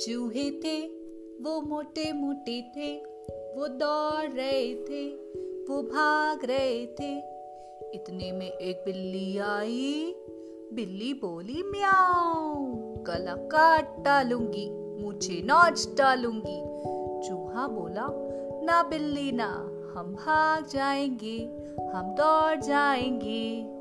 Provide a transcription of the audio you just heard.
चूहे थे, वो मोटे मोटे थे, वो दौड़ रहे थे, वो भाग रहे थे। इतने में एक बिल्ली आई, बिल्ली बोली, म्याऊ, गला काट डालूँगी, मुझे नोच डालूँगी। चूहा बोला, ना बिल्ली ना, हम भाग जाएँगे, हम दौड़ जाएँगे।